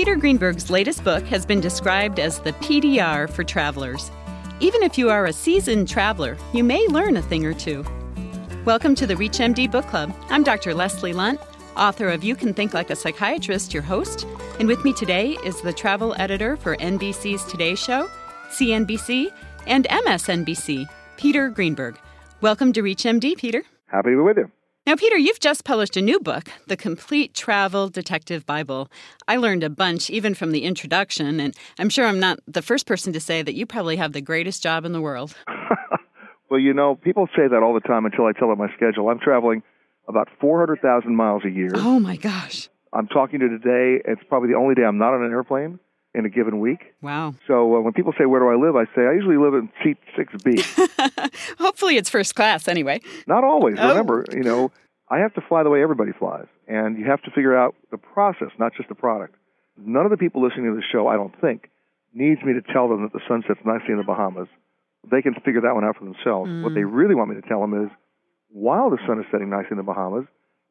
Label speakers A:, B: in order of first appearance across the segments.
A: Peter Greenberg's latest book has been described as the PDR for travelers. Even if you are a seasoned traveler, you may learn a thing or two. Welcome to the ReachMD Book Club. I'm Dr. Leslie Lundt, author of You Can Think Like a Psychiatrist, your host. And with me today is the travel editor for NBC's Today Show, CNBC, and MSNBC, Peter Greenberg. Welcome to ReachMD, Peter.
B: Happy to be with you.
A: Now, Peter, you've just published a new book, The Complete Travel Detective Bible. I learned a bunch even from the introduction, and I'm sure I'm not the first person to say that you probably have the greatest job in the world.
B: well, you know, people say that all the time until I tell them my schedule. I'm traveling about 400,000 miles a year.
A: Oh, my gosh.
B: I'm talking to today. It's probably the only day I'm not on an airplane in a given week.
A: Wow.
B: So uh, when people say, Where do I live? I say, I usually live in seat 6B.
A: Hopefully it's first class anyway.
B: Not always.
A: Oh.
B: Remember, you know, I have to fly the way everybody flies. And you have to figure out the process, not just the product. None of the people listening to the show, I don't think, needs me to tell them that the sun sets nicely in the Bahamas. They can figure that one out for themselves.
A: Mm.
B: What they really want me to tell them is while the sun is setting nicely in the Bahamas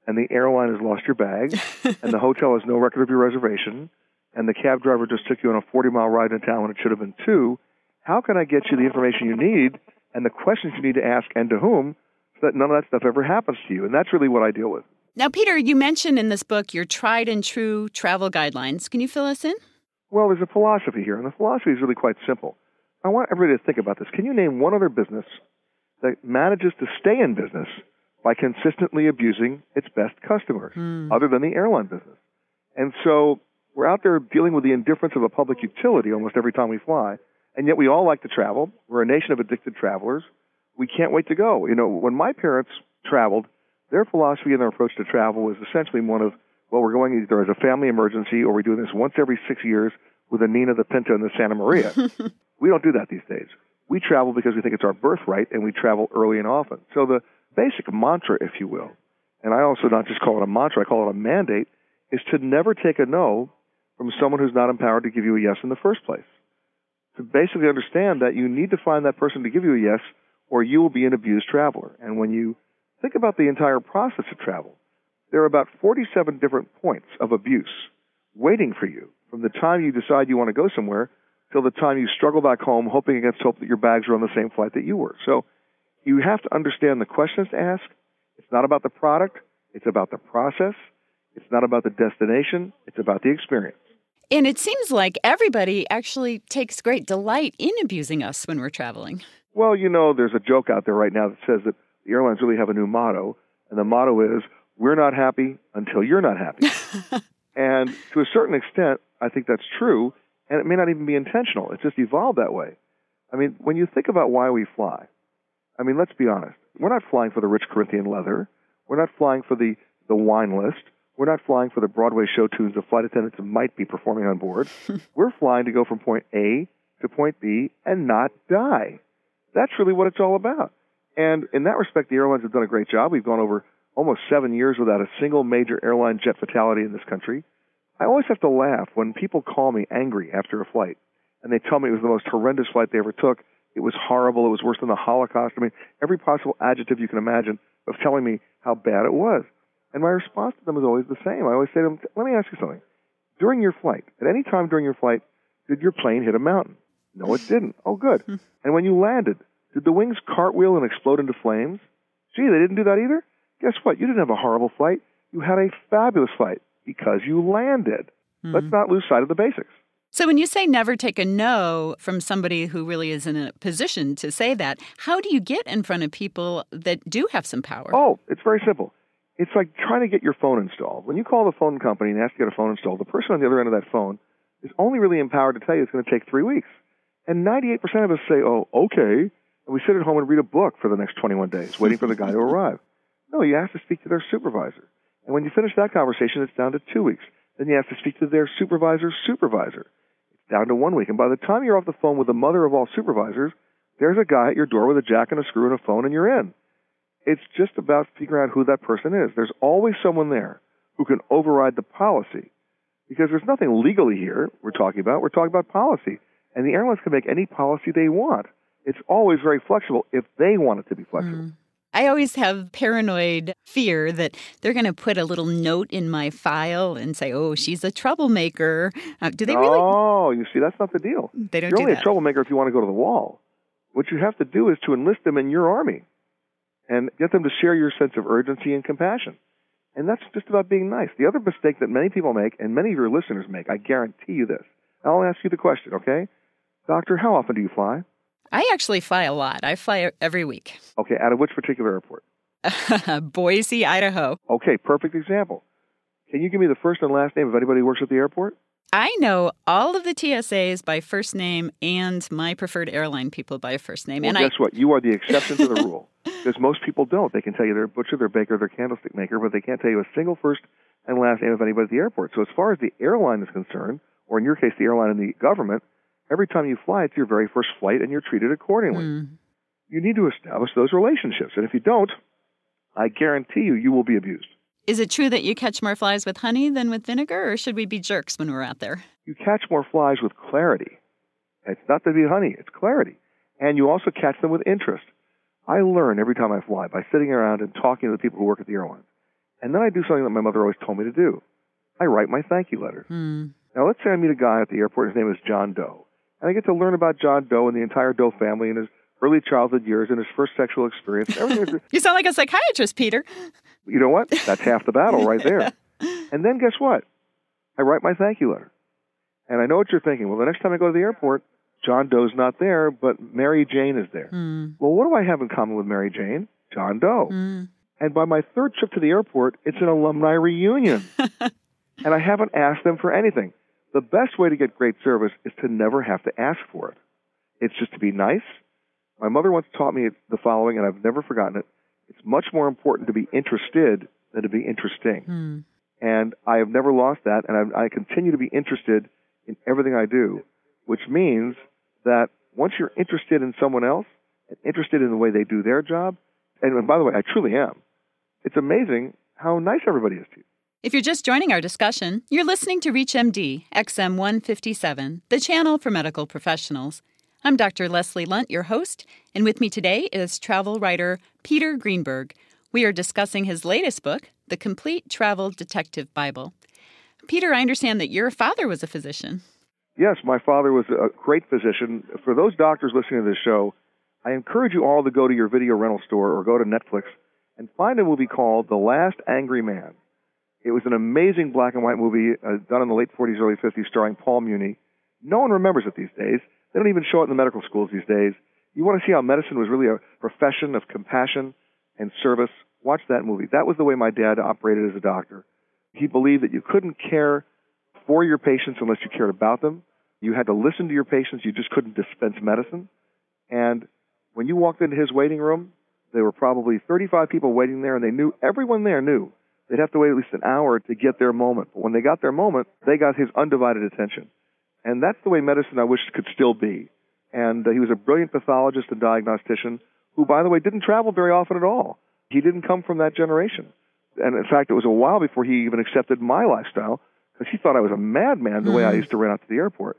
B: and the airline has lost your bag and the hotel has no record of your reservation and the cab driver just took you on a 40 mile ride in town when it should have been two, how can I get you the information you need and the questions you need to ask and to whom so that none of that stuff ever happens to you? And that's really what I deal with.
A: Now, Peter, you mentioned in this book your tried and true travel guidelines. Can you fill us in?
B: Well, there's a philosophy here, and the philosophy is really quite simple. I want everybody to think about this. Can you name one other business that manages to stay in business by consistently abusing its best customers,
A: Hmm.
B: other than the airline business? And so we're out there dealing with the indifference of a public utility almost every time we fly, and yet we all like to travel. We're a nation of addicted travelers. We can't wait to go. You know, when my parents traveled, their philosophy and their approach to travel was essentially one of, well, we're going either as a family emergency or we're doing this once every six years with the Nina, the Pinta, and the Santa Maria. we don't do that these days. We travel because we think it's our birthright, and we travel early and often. So the basic mantra, if you will, and I also not just call it a mantra, I call it a mandate, is to never take a no from someone who's not empowered to give you a yes in the first place. To basically understand that you need to find that person to give you a yes, or you will be an abused traveler. And when you think about the entire process of travel, there are about 47 different points of abuse waiting for you from the time you decide you want to go somewhere till the time you struggle back home, hoping against hope that your bags are on the same flight that you were. So you have to understand the questions to ask. It's not about the product, it's about the process. It's not about the destination, it's about the experience.
A: And it seems like everybody actually takes great delight in abusing us when we're traveling.
B: Well, you know, there's a joke out there right now that says that the airlines really have a new motto, and the motto is, We're not happy until you're not happy. and to a certain extent, I think that's true, and it may not even be intentional. It's just evolved that way. I mean, when you think about why we fly, I mean, let's be honest. We're not flying for the rich Corinthian leather. We're not flying for the, the wine list. We're not flying for the Broadway show tunes the flight attendants might be performing on board. We're flying to go from point A to point B and not die. That's really what it's all about. And in that respect, the airlines have done a great job. We've gone over almost seven years without a single major airline jet fatality in this country. I always have to laugh when people call me angry after a flight and they tell me it was the most horrendous flight they ever took. It was horrible. It was worse than the Holocaust. I mean, every possible adjective you can imagine of telling me how bad it was. And my response to them is always the same. I always say to them, let me ask you something. During your flight, at any time during your flight, did your plane hit a mountain? No, it didn't. Oh, good. Hmm. and when you landed, did the wings cartwheel and explode into flames? Gee, they didn't do that either? Guess what? You didn't have a horrible flight. You had a fabulous flight because you landed. Hmm. Let's not lose sight of the basics.
A: So, when you say never take a no from somebody who really is in a position to say that, how do you get in front of people that do have some power?
B: Oh, it's very simple. It's like trying to get your phone installed. When you call the phone company and ask to get a phone installed, the person on the other end of that phone is only really empowered to tell you it's going to take three weeks. And 98% of us say, oh, okay. And we sit at home and read a book for the next 21 days, waiting for the guy to arrive. No, you have to speak to their supervisor. And when you finish that conversation, it's down to two weeks. Then you have to speak to their supervisor's supervisor. It's down to one week. And by the time you're off the phone with the mother of all supervisors, there's a guy at your door with a jack and a screw and a phone, and you're in. It's just about figuring out who that person is. There's always someone there who can override the policy because there's nothing legally here we're talking about. We're talking about policy. And the airlines can make any policy they want. It's always very flexible if they want it to be flexible.
A: I always have paranoid fear that they're going to put a little note in my file and say, "Oh, she's a troublemaker." Uh, do they really?
B: Oh, you see, that's not the deal.
A: They don't
B: You're
A: do
B: only
A: that.
B: a troublemaker if you want to go to the wall. What you have to do is to enlist them in your army and get them to share your sense of urgency and compassion. And that's just about being nice. The other mistake that many people make, and many of your listeners make, I guarantee you this. I'll ask you the question, okay? Doctor, how often do you fly?
A: I actually fly a lot. I fly every week.
B: Okay, out of which particular airport?
A: Boise, Idaho.
B: Okay, perfect example. Can you give me the first and last name of anybody who works at the airport?
A: I know all of the TSAs by first name and my preferred airline people by first name.
B: Well,
A: and
B: guess what? You are the exception to the rule. Because most people don't. They can tell you they're butcher, they're baker, they're candlestick maker, but they can't tell you a single first and last name of anybody at the airport. So as far as the airline is concerned, or in your case, the airline and the government, every time you fly, it's your very first flight and you're treated accordingly.
A: I,
B: You need to establish those relationships. And if you don't, I guarantee you, you will be abused.
A: Is it true that you catch more flies with honey than with vinegar, or should we be jerks when we're out there?
B: You catch more flies with clarity. It's not to be honey, it's clarity. And you also catch them with interest. I learn every time I fly by sitting around and talking to the people who work at the airlines. And then I do something that my mother always told me to do. I write my thank you letters.
A: Hmm.
B: Now, let's say I meet a guy at the airport. His name is John Doe. And I get to learn about John Doe and the entire Doe family and his early childhood years and his first sexual experience. Everything
A: You sound like a psychiatrist, Peter.
B: you know what? That's half the battle right there. And then guess what? I write my thank you letter. And I know what you're thinking. Well, the next time I go to the airport, John Doe's not there, but Mary Jane is there.
A: Hmm.
B: Well, what do I have in common with Mary Jane? John Doe.
A: Hmm.
B: And by my third trip to the airport, it's an alumni reunion. and I haven't asked them for anything. The best way to get great service is to never have to ask for it. It's just to be nice. My mother once taught me the following, and I've never forgotten it. It's much more important to be interested than to be interesting.
A: Hmm.
B: And I have never lost that, and I, I continue to be interested in everything I do, which means that once you're interested in someone else and interested in the way they do their job, and by the way, I truly am, it's amazing how nice everybody is to you.
A: If you're just joining our discussion, you're listening to ReachMD XM 157, the channel for medical professionals. I'm Dr. Leslie Lundt, your host, and with me today is travel writer Peter Greenberg. We are discussing his latest book, The Complete Travel Detective Bible. Peter, I understand that your father was a physician.
B: Yes, my father was a great physician. For those doctors listening to this show, I encourage you all to go to your video rental store or go to Netflix and find a movie called The Last Angry Man. It was an amazing black and white movie uh, done in the late 40s, early 50s, starring Paul Muni. No one remembers it these days. They don't even show it in the medical schools these days. You want to see how medicine was really a profession of compassion and service? Watch that movie. That was the way my dad operated as a doctor. He believed that you couldn't care for your patients unless you cared about them. You had to listen to your patients. You just couldn't dispense medicine. And when you walked into his waiting room, there were probably 35 people waiting there, and they knew everyone there knew they'd have to wait at least an hour to get their moment. But when they got their moment, they got his undivided attention. And that's the way medicine I wish could still be. And uh, he was a brilliant pathologist and diagnostician who, by the way, didn't travel very often at all. He didn't come from that generation. And in fact, it was a while before he even accepted my lifestyle because he thought I was a madman the way I used to run out to the airport.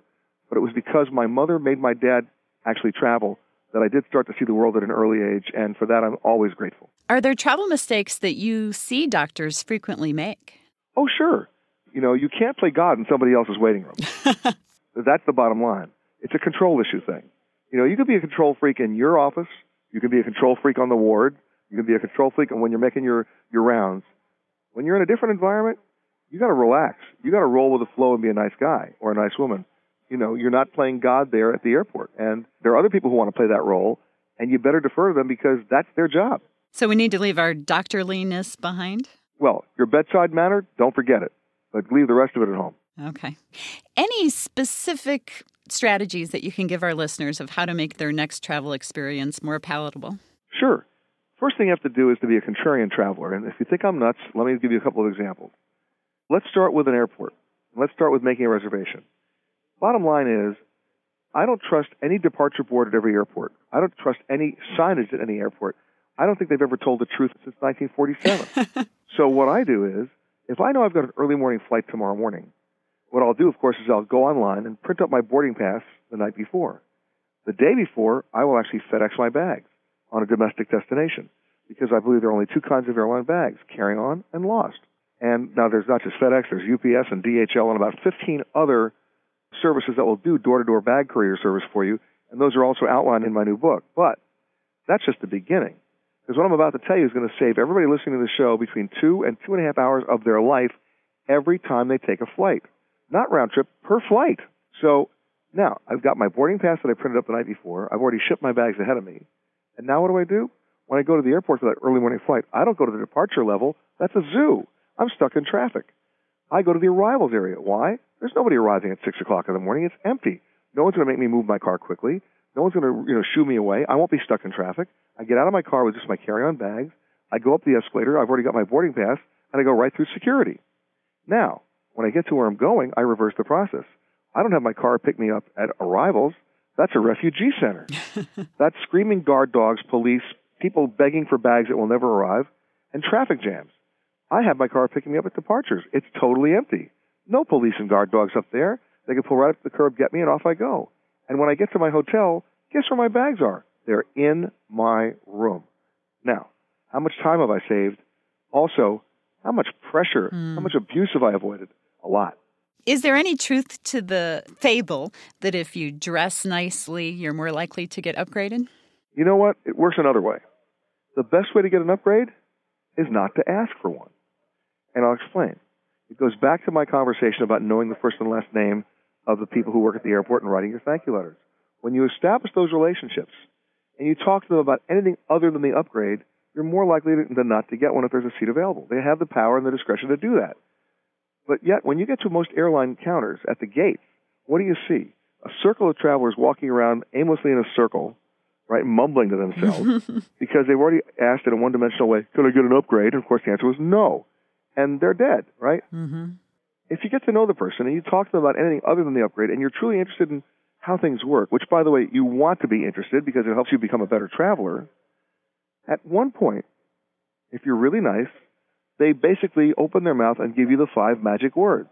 B: But it was because my mother made my dad actually travel that I did start to see the world at an early age, and for that I'm always grateful.
A: Are there travel mistakes that you see doctors frequently make?
B: Oh, sure. You know, you can't play God in somebody else's waiting room. That's the bottom line. It's a control issue thing. You know, you could be a control freak in your office. You can be a control freak on the ward. You can be a control freak when you're making your, your rounds. When you're in a different environment, you got to relax. You got to roll with the flow and be a nice guy or a nice woman. You know, you're not playing God there at the airport. And there are other people who want to play that role, and you better defer to them because that's their job.
A: So we need to leave our doctorliness behind?
B: Well, your bedside manner, don't forget it, but leave the rest of it at home.
A: Okay. Any specific strategies that you can give our listeners of how to make their next travel experience more palatable?
B: Sure. First thing you have to do is to be a contrarian traveler. And if you think I'm nuts, let me give you a couple of examples. Let's start with an airport. Let's start with making a reservation. Bottom line is, I don't trust any departure board at every airport. I don't trust any signage at any airport. I don't think they've ever told the truth since 1947. so what I do is, if I know I've got an early morning flight tomorrow morning, what I'll do, of course, is I'll go online and print up my boarding pass the night before. The day before, I will actually FedEx my bags on a domestic destination. because I believe there are only two kinds of airline bags carry on and lost. And now there's not just FedEx, there's UPS and DHL and about 15 other services that will do door to door bag courier service for you. And those are also outlined in my new book. But that's just the beginning. Because what I'm about to tell you is going to save everybody listening to the show between two and two and a half hours of their life every time they take a flight. Not round trip, per flight. So now I've got my boarding pass that I printed up the night before. I've already shipped my bags ahead of me. And now what do I do? When I go to the airport for that early morning flight, I don't go to the departure level. That's a zoo. I'm stuck in traffic. I go to the arrivals area. Why? There's nobody arriving at six o'clock in the morning. It's empty. No one's going to make me move my car quickly. No one's going to you know shoo me away. I won't be stuck in traffic. I get out of my car with just my carry-on bags. I go up the escalator. I've already got my boarding pass, and I go right through security. Now, when I get to where I'm going, I reverse the process. I don't have my car pick me up at arrivals. That's a refugee center. That's screaming guard dogs, police, people begging for bags that will never arrive, and traffic jams. I have my car picking me up at departures. It's totally empty. No police and guard dogs up there. They can pull right up to the curb, get me, and off I go. And when I get to my hotel, guess where my bags are? They're in my room. Now, how much time have I saved? Also, how much pressure, mm. how much abuse have I avoided? A lot.
A: Is there any truth to the fable that if you dress nicely, you're more likely to get upgraded?
B: You know what? It works another way. The best way to get an upgrade is not to ask for one. And I'll explain. It goes back to my conversation about knowing the first and last name of the people who work at the airport and writing your thank you letters. When you establish those relationships and you talk to them about anything other than the upgrade, you're more likely than not to get one if there's a seat available. They have the power and the discretion to do that. But yet, when you get to most airline counters at the gates, what do you see? A circle of travelers walking around aimlessly in a circle, right, mumbling to themselves because they've already asked in a one dimensional way, Can I get an upgrade? And of course, the answer was no. And they're dead, right?
A: Mm-hmm.
B: If you get to know the person and you talk to them about anything other than the upgrade and you're truly interested in how things work, which, by the way, you want to be interested because it helps you become a better traveler, at one point, if you're really nice, they basically open their mouth and give you the five magic words.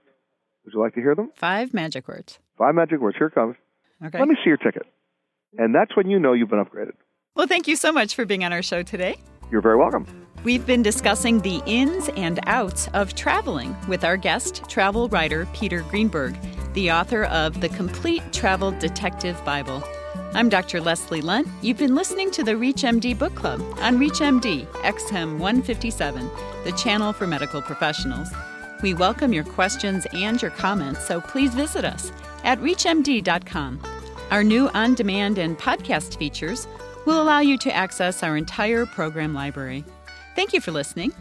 B: Would you like to hear them?
A: Five magic words.
B: Five magic words. Here comes.
A: Okay.
B: Let me see your ticket. And that's when you know you've been upgraded.
A: Well, thank you so much for being on our show today.
B: You're very welcome.
A: We've been discussing the ins and outs of traveling with our guest, travel writer Peter Greenberg, the author of The Complete Travel Detective Bible. I'm Dr. Leslie Lundt. You've been listening to the ReachMD Book Club on ReachMD XM 157, the channel for medical professionals. We welcome your questions and your comments, so please visit us at ReachMD.com. Our new on demand and podcast features will allow you to access our entire program library. Thank you for listening.